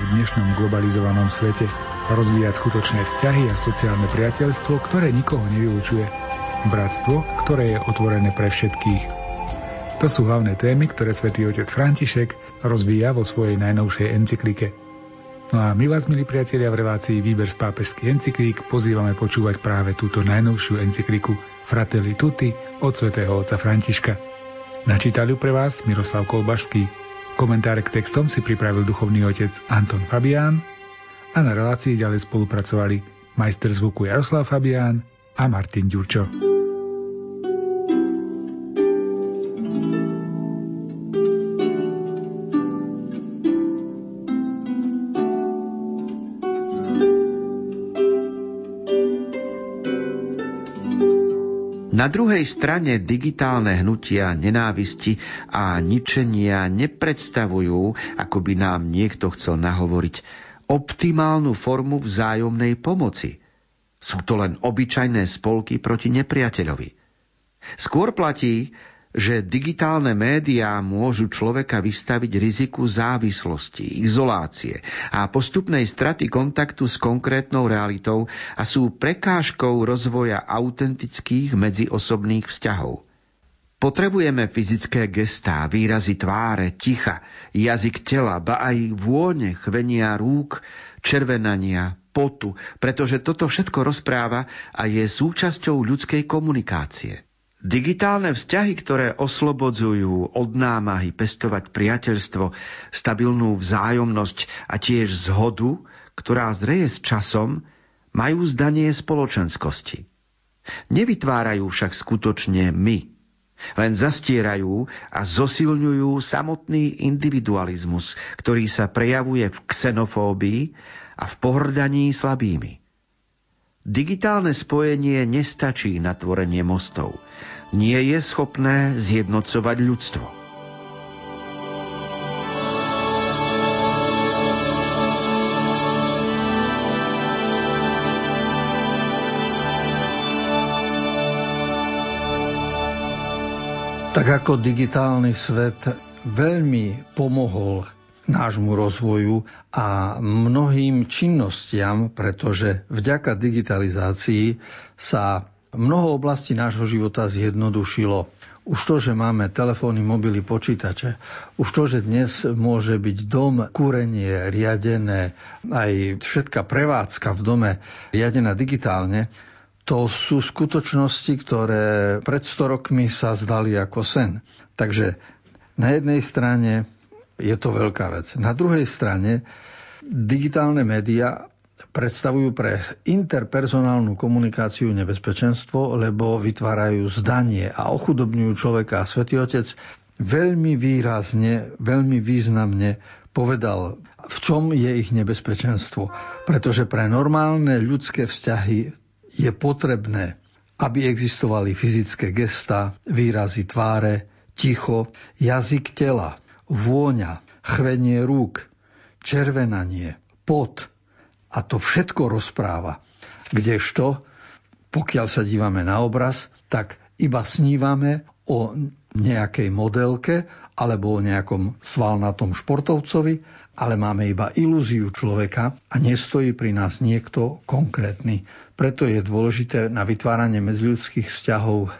v dnešnom globalizovanom svete. Rozvíjať skutočné vzťahy a sociálne priateľstvo, ktoré nikoho nevylučuje. Bratstvo, ktoré je otvorené pre všetkých. To sú hlavné témy, ktoré svätý otec František rozvíja vo svojej najnovšej encyklike. No a my vás, milí priatelia, v relácii Výber z pápežských encyklík pozývame počúvať práve túto najnovšiu encykliku Fratelli Tutti od svätého otca Františka. Načítali pre vás Miroslav Kolbašský. Komentáre k textom si pripravil duchovný otec Anton Fabián a na relácii ďalej spolupracovali majster zvuku Jaroslav Fabián a Martin Ďurčo. Na druhej strane digitálne hnutia nenávisti a ničenia nepredstavujú, ako by nám niekto chcel nahovoriť, optimálnu formu vzájomnej pomoci. Sú to len obyčajné spolky proti nepriateľovi. Skôr platí, že digitálne médiá môžu človeka vystaviť riziku závislosti, izolácie a postupnej straty kontaktu s konkrétnou realitou a sú prekážkou rozvoja autentických medziosobných vzťahov. Potrebujeme fyzické gestá, výrazy tváre, ticha, jazyk tela, ba aj vône, chvenia rúk, červenania, potu, pretože toto všetko rozpráva a je súčasťou ľudskej komunikácie. Digitálne vzťahy, ktoré oslobodzujú od námahy pestovať priateľstvo, stabilnú vzájomnosť a tiež zhodu, ktorá zreje s časom, majú zdanie spoločenskosti. Nevytvárajú však skutočne my, len zastierajú a zosilňujú samotný individualizmus, ktorý sa prejavuje v xenofóbii a v pohrdaní slabými. Digitálne spojenie nestačí na tvorenie mostov. Nie je schopné zjednocovať ľudstvo. Tak ako digitálny svet veľmi pomohol nášmu rozvoju a mnohým činnostiam, pretože vďaka digitalizácii sa mnoho oblastí nášho života zjednodušilo. Už to, že máme telefóny, mobily, počítače, už to, že dnes môže byť dom, kúrenie riadené, aj všetká prevádzka v dome riadená digitálne, to sú skutočnosti, ktoré pred 100 rokmi sa zdali ako sen. Takže na jednej strane je to veľká vec. Na druhej strane digitálne médiá predstavujú pre interpersonálnu komunikáciu nebezpečenstvo, lebo vytvárajú zdanie a ochudobňujú človeka. A Svetý Otec veľmi výrazne, veľmi významne povedal, v čom je ich nebezpečenstvo. Pretože pre normálne ľudské vzťahy je potrebné, aby existovali fyzické gesta, výrazy tváre, ticho, jazyk tela, vôňa, chvenie rúk, červenanie, pot a to všetko rozpráva. Kdežto, pokiaľ sa dívame na obraz, tak iba snívame o nejakej modelke alebo o nejakom svalnatom športovcovi, ale máme iba ilúziu človeka a nestojí pri nás niekto konkrétny. Preto je dôležité na vytváranie medziludských vzťahov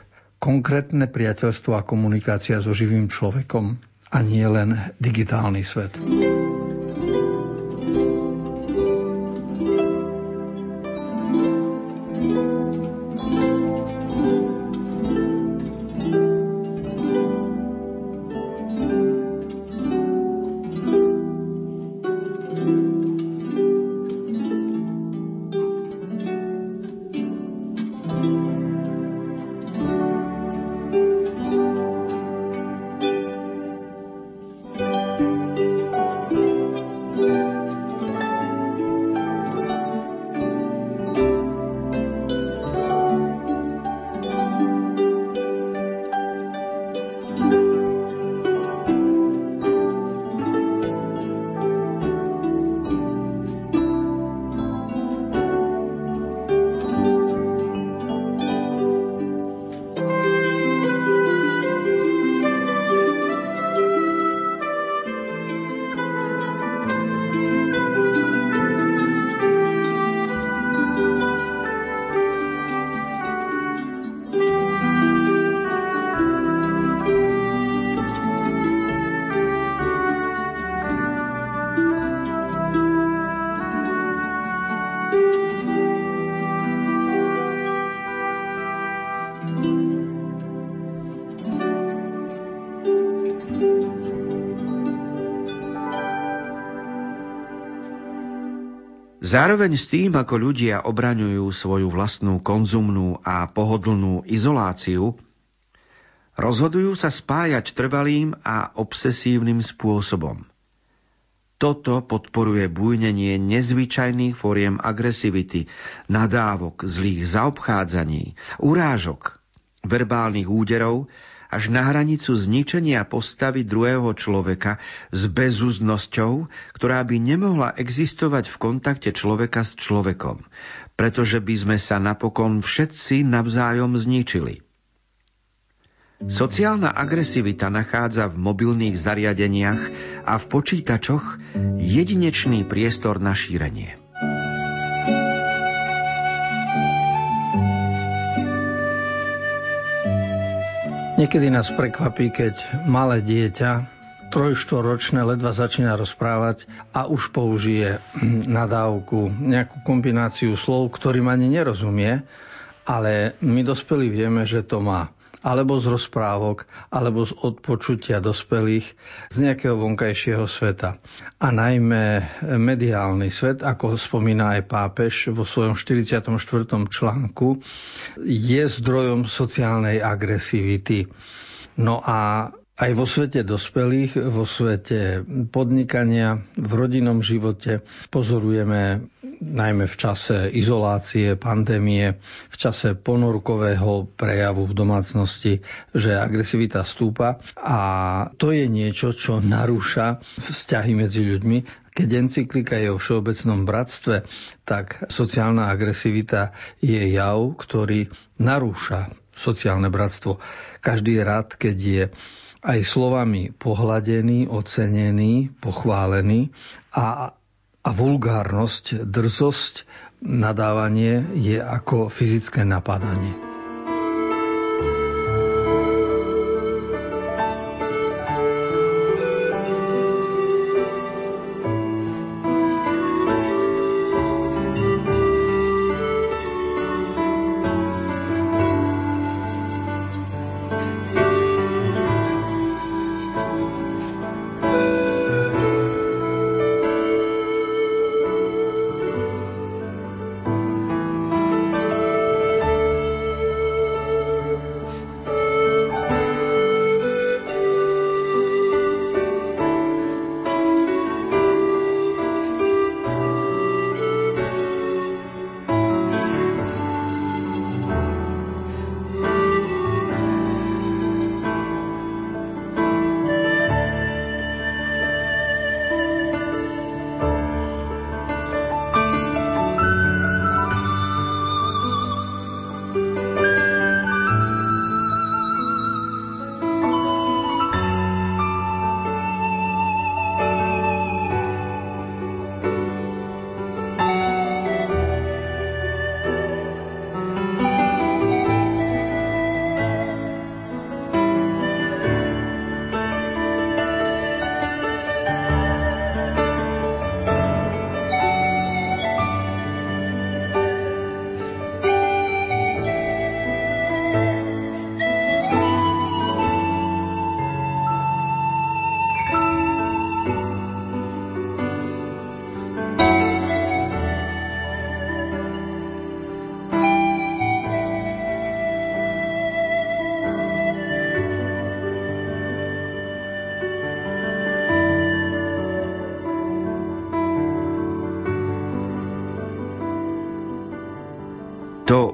konkrétne priateľstvo a komunikácia so živým človekom a nie len digitálny svet. Zároveň s tým, ako ľudia obraňujú svoju vlastnú konzumnú a pohodlnú izoláciu, rozhodujú sa spájať trvalým a obsesívnym spôsobom. Toto podporuje bujnenie nezvyčajných fóriem agresivity, nadávok, zlých zaobchádzaní, urážok, verbálnych úderov až na hranicu zničenia postavy druhého človeka s bezúznosťou, ktorá by nemohla existovať v kontakte človeka s človekom, pretože by sme sa napokon všetci navzájom zničili. Sociálna agresivita nachádza v mobilných zariadeniach a v počítačoch jedinečný priestor na šírenie. Niekedy nás prekvapí, keď malé dieťa, trojštoročné, ledva začína rozprávať a už použije nadávku, nejakú kombináciu slov, ktorým ani nerozumie, ale my dospelí vieme, že to má alebo z rozprávok, alebo z odpočutia dospelých z nejakého vonkajšieho sveta. A najmä mediálny svet, ako spomína aj pápež vo svojom 44. článku, je zdrojom sociálnej agresivity. No a aj vo svete dospelých, vo svete podnikania, v rodinnom živote pozorujeme najmä v čase izolácie, pandémie, v čase ponorkového prejavu v domácnosti, že agresivita stúpa a to je niečo, čo narúša vzťahy medzi ľuďmi. Keď encyklika je o všeobecnom bratstve, tak sociálna agresivita je jav, ktorý narúša sociálne bratstvo. Každý je rád, keď je aj slovami pohladený, ocenený, pochválený a a vulgárnosť, drzosť, nadávanie je ako fyzické napadanie.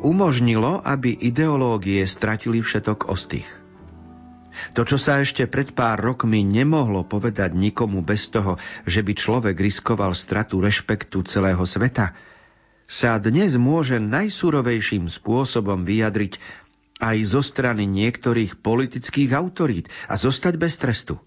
Umožnilo, aby ideológie stratili všetok ostých. To, čo sa ešte pred pár rokmi nemohlo povedať nikomu bez toho, že by človek riskoval stratu rešpektu celého sveta, sa dnes môže najsurovejším spôsobom vyjadriť aj zo strany niektorých politických autorít a zostať bez trestu.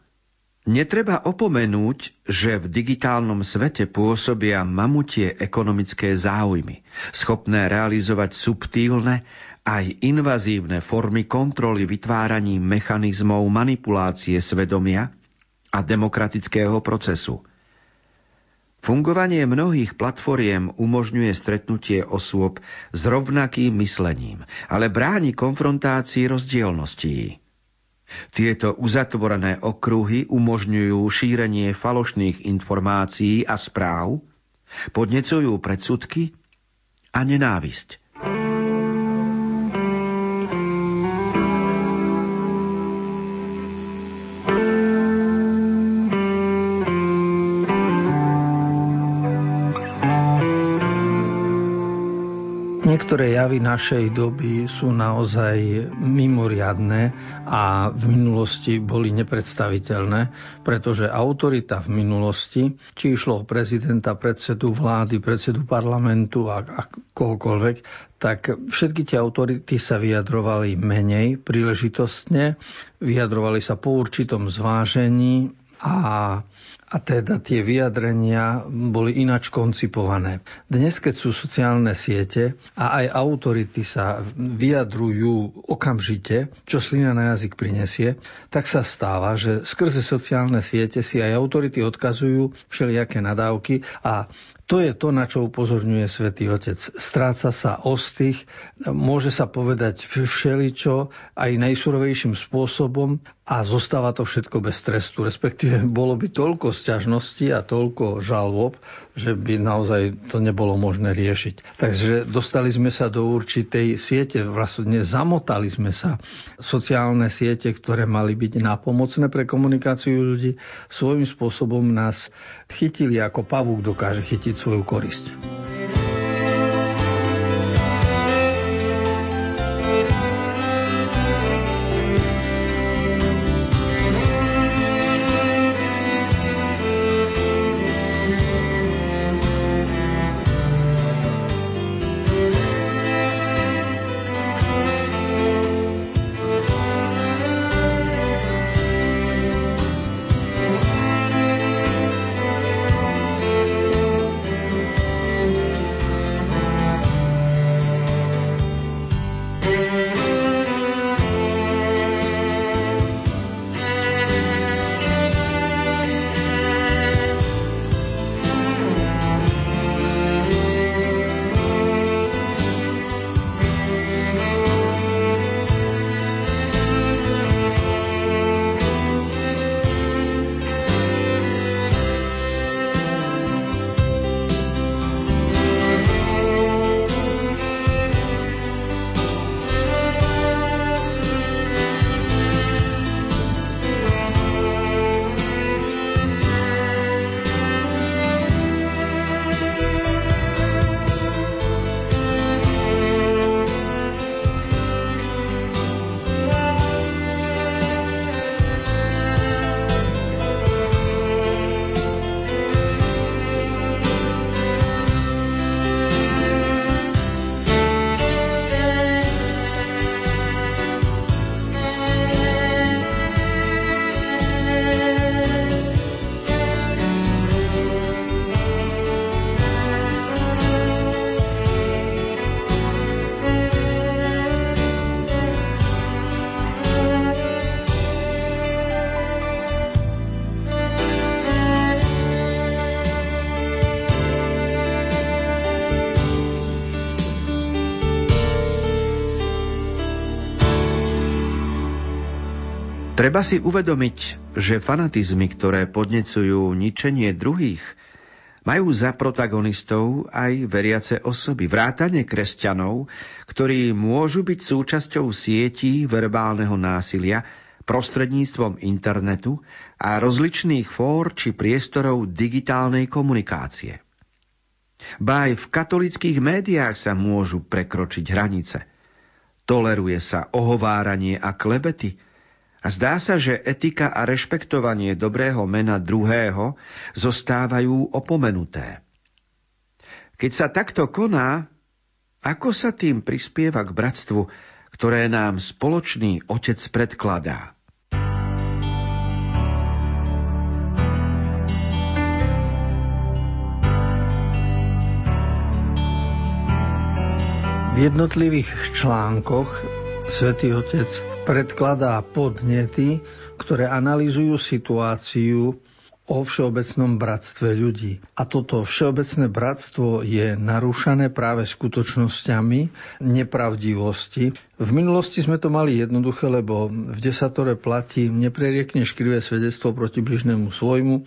Netreba opomenúť, že v digitálnom svete pôsobia mamutie ekonomické záujmy, schopné realizovať subtílne aj invazívne formy kontroly vytváraním mechanizmov manipulácie svedomia a demokratického procesu. Fungovanie mnohých platformiem umožňuje stretnutie osôb s rovnakým myslením, ale bráni konfrontácii rozdielností. Tieto uzatvorené okruhy umožňujú šírenie falošných informácií a správ, Podnecujú predsudky a nenávisť. Niektoré javy našej doby sú naozaj mimoriadné a v minulosti boli nepredstaviteľné, pretože autorita v minulosti, či išlo o prezidenta, predsedu vlády, predsedu parlamentu a, a kohokoľvek, tak všetky tie autority sa vyjadrovali menej príležitostne, vyjadrovali sa po určitom zvážení a a teda tie vyjadrenia boli inač koncipované. Dnes, keď sú sociálne siete a aj autority sa vyjadrujú okamžite, čo slina na jazyk prinesie, tak sa stáva, že skrze sociálne siete si aj autority odkazujú všelijaké nadávky a to je to, na čo upozorňuje svätý Otec. Stráca sa ostých, môže sa povedať všeličo aj najsurovejším spôsobom a zostáva to všetko bez trestu. Respektíve bolo by toľko sťažností a toľko žalob, že by naozaj to nebolo možné riešiť. Takže dostali sme sa do určitej siete, vlastne zamotali sme sa. Sociálne siete, ktoré mali byť napomocné pre komunikáciu ľudí, svojím spôsobom nás chytili ako pavúk dokáže chytiť svoju korisť. Treba si uvedomiť, že fanatizmy, ktoré podnecujú ničenie druhých, majú za protagonistov aj veriace osoby, vrátane kresťanov, ktorí môžu byť súčasťou sietí verbálneho násilia prostredníctvom internetu a rozličných fór či priestorov digitálnej komunikácie. Ba aj v katolických médiách sa môžu prekročiť hranice. Toleruje sa ohováranie a klebety – a zdá sa, že etika a rešpektovanie dobrého mena druhého zostávajú opomenuté. Keď sa takto koná, ako sa tým prispieva k bratstvu, ktoré nám spoločný otec predkladá? V jednotlivých článkoch Svetý Otec predkladá podnety, ktoré analýzujú situáciu o všeobecnom bratstve ľudí. A toto všeobecné bratstvo je narúšané práve skutočnosťami nepravdivosti. V minulosti sme to mali jednoduché, lebo v desatore platí nepreriekneš krivé svedectvo proti bližnému svojmu,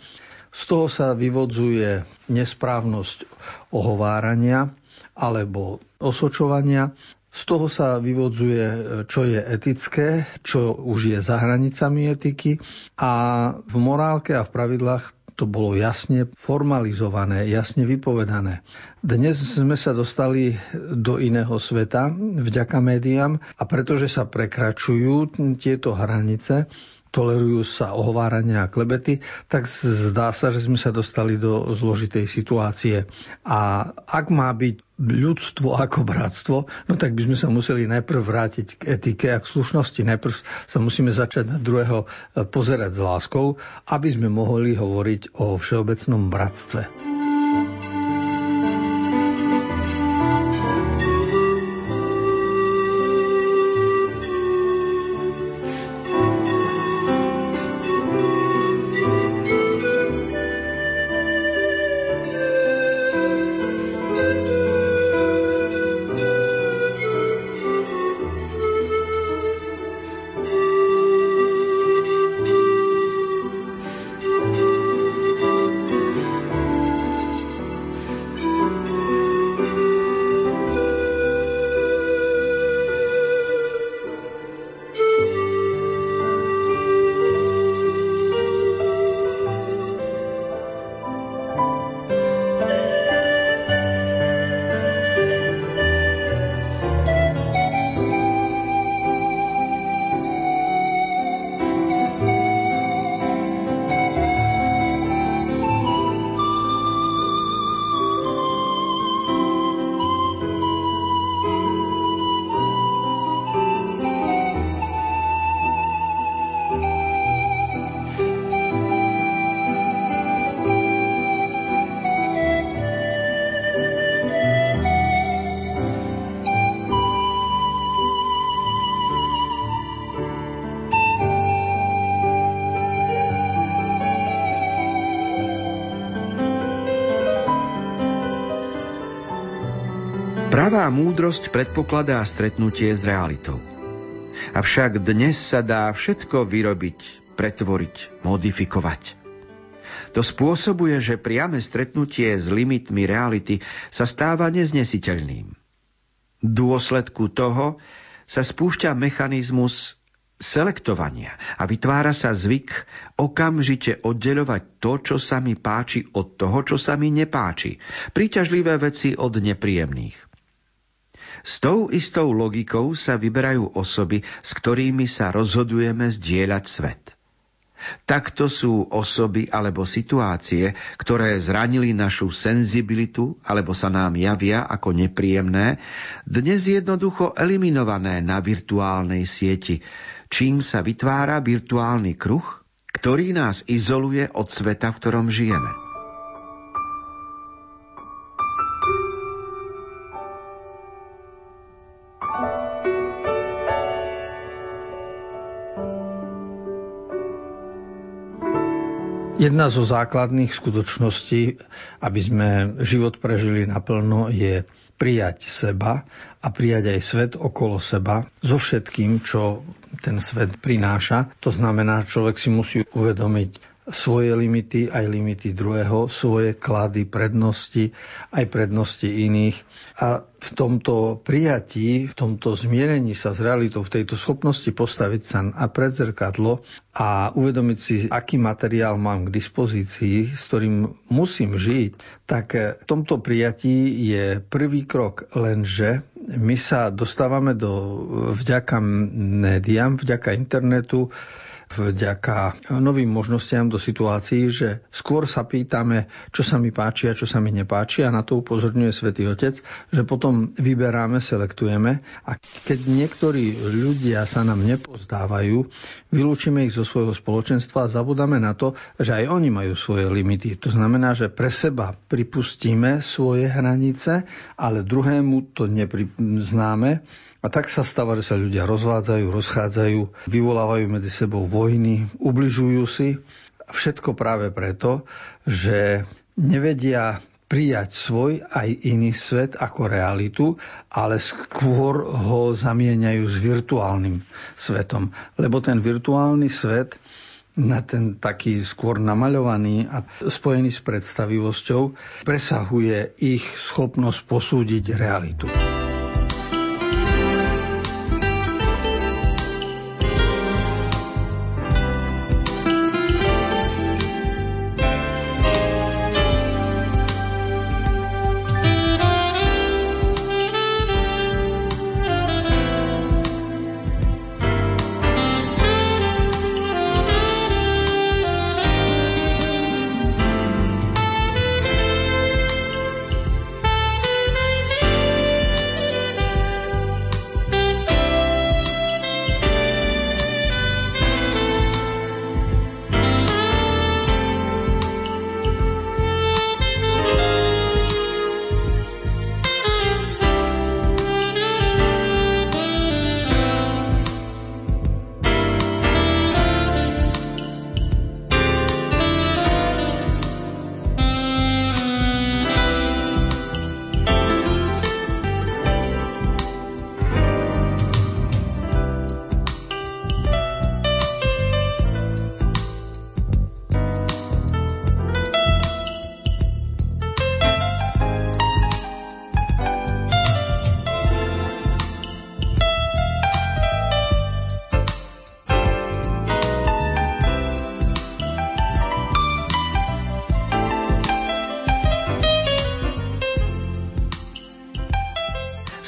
Z toho sa vyvodzuje nesprávnosť ohovárania alebo osočovania. Z toho sa vyvodzuje, čo je etické, čo už je za hranicami etiky a v morálke a v pravidlách to bolo jasne formalizované, jasne vypovedané. Dnes sme sa dostali do iného sveta vďaka médiám a pretože sa prekračujú tieto hranice, tolerujú sa ohovárania a klebety, tak zdá sa, že sme sa dostali do zložitej situácie. A ak má byť ľudstvo ako bratstvo, no tak by sme sa museli najprv vrátiť k etike a k slušnosti. Najprv sa musíme začať na druhého e, pozerať s láskou, aby sme mohli hovoriť o všeobecnom bratstve. Pravá múdrosť predpokladá stretnutie s realitou. Avšak dnes sa dá všetko vyrobiť, pretvoriť, modifikovať. To spôsobuje, že priame stretnutie s limitmi reality sa stáva neznesiteľným. V dôsledku toho sa spúšťa mechanizmus selektovania a vytvára sa zvyk okamžite oddeľovať to, čo sa mi páči od toho, čo sa mi nepáči. Príťažlivé veci od nepríjemných. S tou istou logikou sa vyberajú osoby, s ktorými sa rozhodujeme zdieľať svet. Takto sú osoby alebo situácie, ktoré zranili našu senzibilitu alebo sa nám javia ako nepríjemné, dnes jednoducho eliminované na virtuálnej sieti, čím sa vytvára virtuálny kruh, ktorý nás izoluje od sveta, v ktorom žijeme. Jedna zo základných skutočností, aby sme život prežili naplno, je prijať seba a prijať aj svet okolo seba so všetkým, čo ten svet prináša. To znamená, človek si musí uvedomiť svoje limity, aj limity druhého, svoje klady, prednosti, aj prednosti iných. A v tomto prijatí, v tomto zmierení sa s realitou, v tejto schopnosti postaviť sa a pred zrkadlo a uvedomiť si, aký materiál mám k dispozícii, s ktorým musím žiť, tak v tomto prijatí je prvý krok lenže my sa dostávame do vďaka médiám, vďaka internetu, vďaka novým možnostiam do situácií, že skôr sa pýtame, čo sa mi páči a čo sa mi nepáči a na to upozorňuje Svetý Otec, že potom vyberáme, selektujeme a keď niektorí ľudia sa nám nepozdávajú, vylúčime ich zo svojho spoločenstva a zabudáme na to, že aj oni majú svoje limity. To znamená, že pre seba pripustíme svoje hranice, ale druhému to nepriznáme a tak sa stáva, že sa ľudia rozvádzajú, rozchádzajú, vyvolávajú medzi sebou vojny, ubližujú si. Všetko práve preto, že nevedia prijať svoj aj iný svet ako realitu, ale skôr ho zamieňajú s virtuálnym svetom. Lebo ten virtuálny svet na ten taký skôr namaľovaný a spojený s predstavivosťou, presahuje ich schopnosť posúdiť realitu.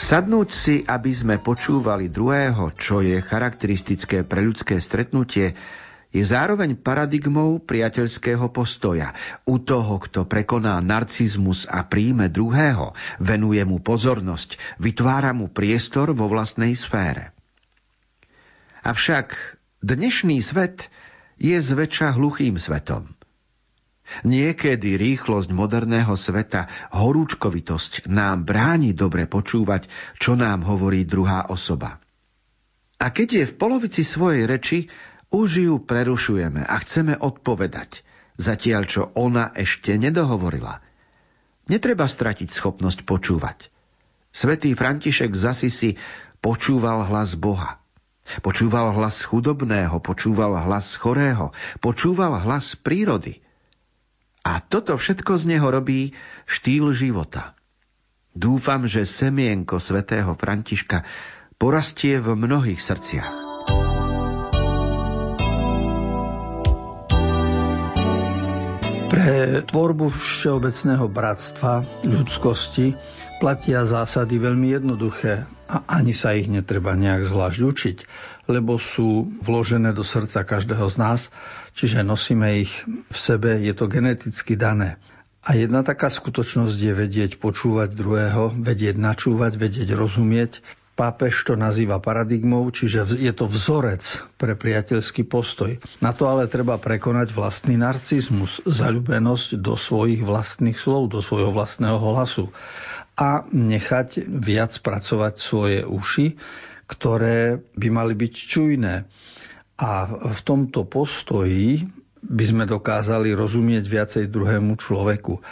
Sadnúť si, aby sme počúvali druhého, čo je charakteristické pre ľudské stretnutie, je zároveň paradigmou priateľského postoja. U toho, kto prekoná narcizmus a príjme druhého, venuje mu pozornosť, vytvára mu priestor vo vlastnej sfére. Avšak dnešný svet je zväčša hluchým svetom. Niekedy rýchlosť moderného sveta, horúčkovitosť nám bráni dobre počúvať, čo nám hovorí druhá osoba. A keď je v polovici svojej reči, už ju prerušujeme a chceme odpovedať, zatiaľ čo ona ešte nedohovorila. Netreba stratiť schopnosť počúvať. Svetý František z Asisi počúval hlas Boha. Počúval hlas chudobného, počúval hlas chorého, počúval hlas prírody. A toto všetko z neho robí štýl života. Dúfam, že semienko svätého Františka porastie v mnohých srdciach. Pre tvorbu všeobecného bratstva ľudskosti platia zásady veľmi jednoduché a ani sa ich netreba nejak zvlášť učiť, lebo sú vložené do srdca každého z nás, čiže nosíme ich v sebe, je to geneticky dané. A jedna taká skutočnosť je vedieť počúvať druhého, vedieť načúvať, vedieť rozumieť. Pápež to nazýva paradigmou, čiže je to vzorec pre priateľský postoj. Na to ale treba prekonať vlastný narcizmus, zalúbenosť do svojich vlastných slov, do svojho vlastného hlasu a nechať viac pracovať svoje uši, ktoré by mali byť čujné. A v tomto postoji by sme dokázali rozumieť viacej druhému človeku.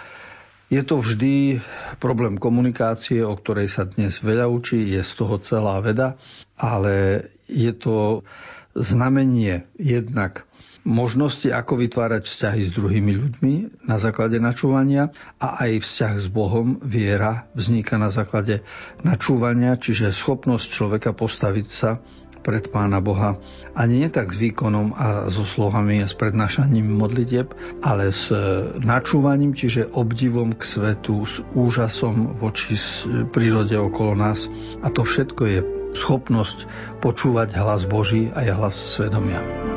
Je to vždy problém komunikácie, o ktorej sa dnes veľa učí, je z toho celá veda, ale je to znamenie jednak možnosti, ako vytvárať vzťahy s druhými ľuďmi na základe načúvania a aj vzťah s Bohom, viera, vzniká na základe načúvania, čiže schopnosť človeka postaviť sa pred Pána Boha ani nie tak s výkonom a so slovami a s prednášaním modlitieb, ale s načúvaním, čiže obdivom k svetu, s úžasom voči prírode okolo nás. A to všetko je schopnosť počúvať hlas Boží a hlas svedomia.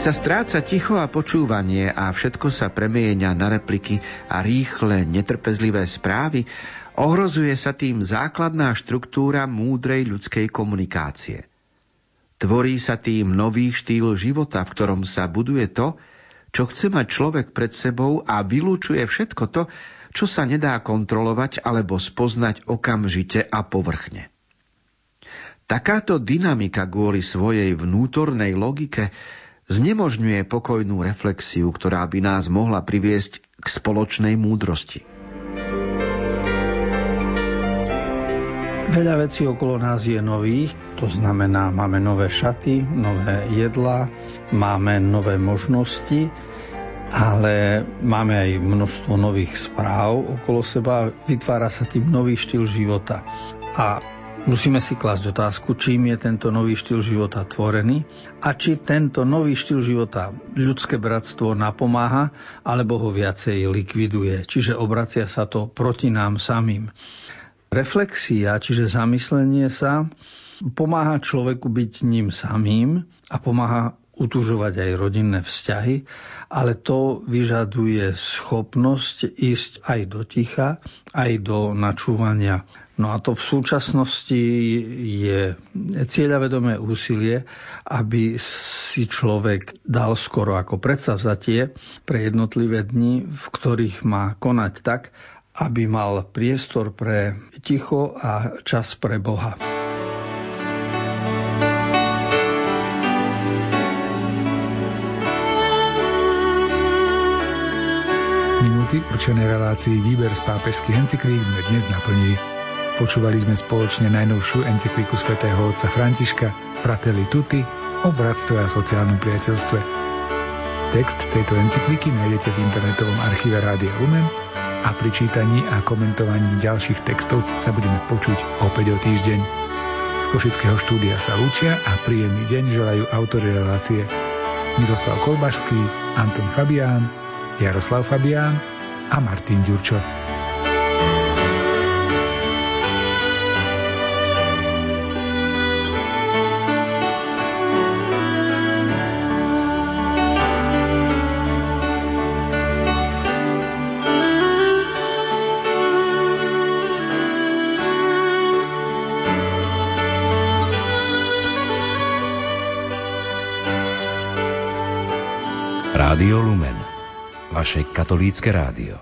Sa stráca ticho a počúvanie a všetko sa premieňa na repliky a rýchle, netrpezlivé správy, ohrozuje sa tým základná štruktúra múdrej ľudskej komunikácie. Tvorí sa tým nový štýl života, v ktorom sa buduje to, čo chce mať človek pred sebou a vylúčuje všetko to, čo sa nedá kontrolovať alebo spoznať okamžite a povrchne. Takáto dynamika kvôli svojej vnútornej logike znemožňuje pokojnú reflexiu, ktorá by nás mohla priviesť k spoločnej múdrosti. Veľa vecí okolo nás je nových, to znamená, máme nové šaty, nové jedlá, máme nové možnosti, ale máme aj množstvo nových správ okolo seba, vytvára sa tým nový štýl života. A Musíme si klásť otázku, čím je tento nový štýl života tvorený a či tento nový štýl života ľudské bratstvo napomáha alebo ho viacej likviduje, čiže obracia sa to proti nám samým. Reflexia, čiže zamyslenie sa, pomáha človeku byť ním samým a pomáha utužovať aj rodinné vzťahy, ale to vyžaduje schopnosť ísť aj do ticha, aj do načúvania No a to v súčasnosti je cieľavedomé úsilie, aby si človek dal skoro ako predsavzatie pre jednotlivé dni, v ktorých má konať tak, aby mal priestor pre ticho a čas pre Boha. Minúty určené relácii Výber z pápežských encyklík sme dnes naplnili. Počúvali sme spoločne najnovšiu encykliku svätého otca Františka Fratelli Tutti o bratstve a sociálnom priateľstve. Text tejto encykliky nájdete v internetovom archíve Rádia Lumen a pri čítaní a komentovaní ďalších textov sa budeme počuť opäť o týždeň. Z Košického štúdia sa lúčia a príjemný deň želajú autory relácie Miroslav Kolbašský, Anton Fabián, Jaroslav Fabián a Martin Ďurčo. Vaše katolícke rádio.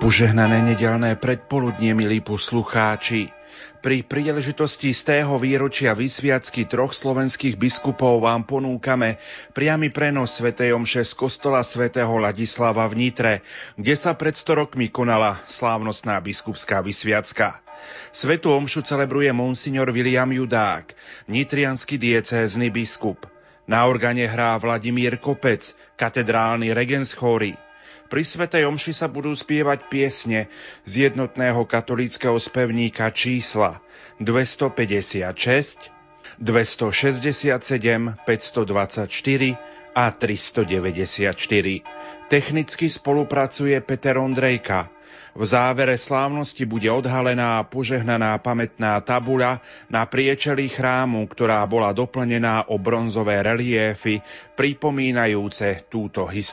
Požehnané nedelné predpoludnie, milí poslucháči. Pri príležitosti z tého výročia vysviacky troch slovenských biskupov vám ponúkame priamy prenos svätej Omše z kostola svätého Ladislava v Nitre, kde sa pred 100 rokmi konala slávnostná biskupská vysviacka. Svetu Omšu celebruje monsignor William Judák, nitrianský diecézny biskup. Na organe hrá Vladimír Kopec, katedrálny regens chory. Pri Svetej Omši sa budú spievať piesne z jednotného katolíckého spevníka čísla 256, 267, 524 a 394. Technicky spolupracuje Peter Ondrejka. V závere slávnosti bude odhalená a požehnaná pamätná tabuľa na priečelí chrámu, ktorá bola doplnená o bronzové reliéfy pripomínajúce túto historiu.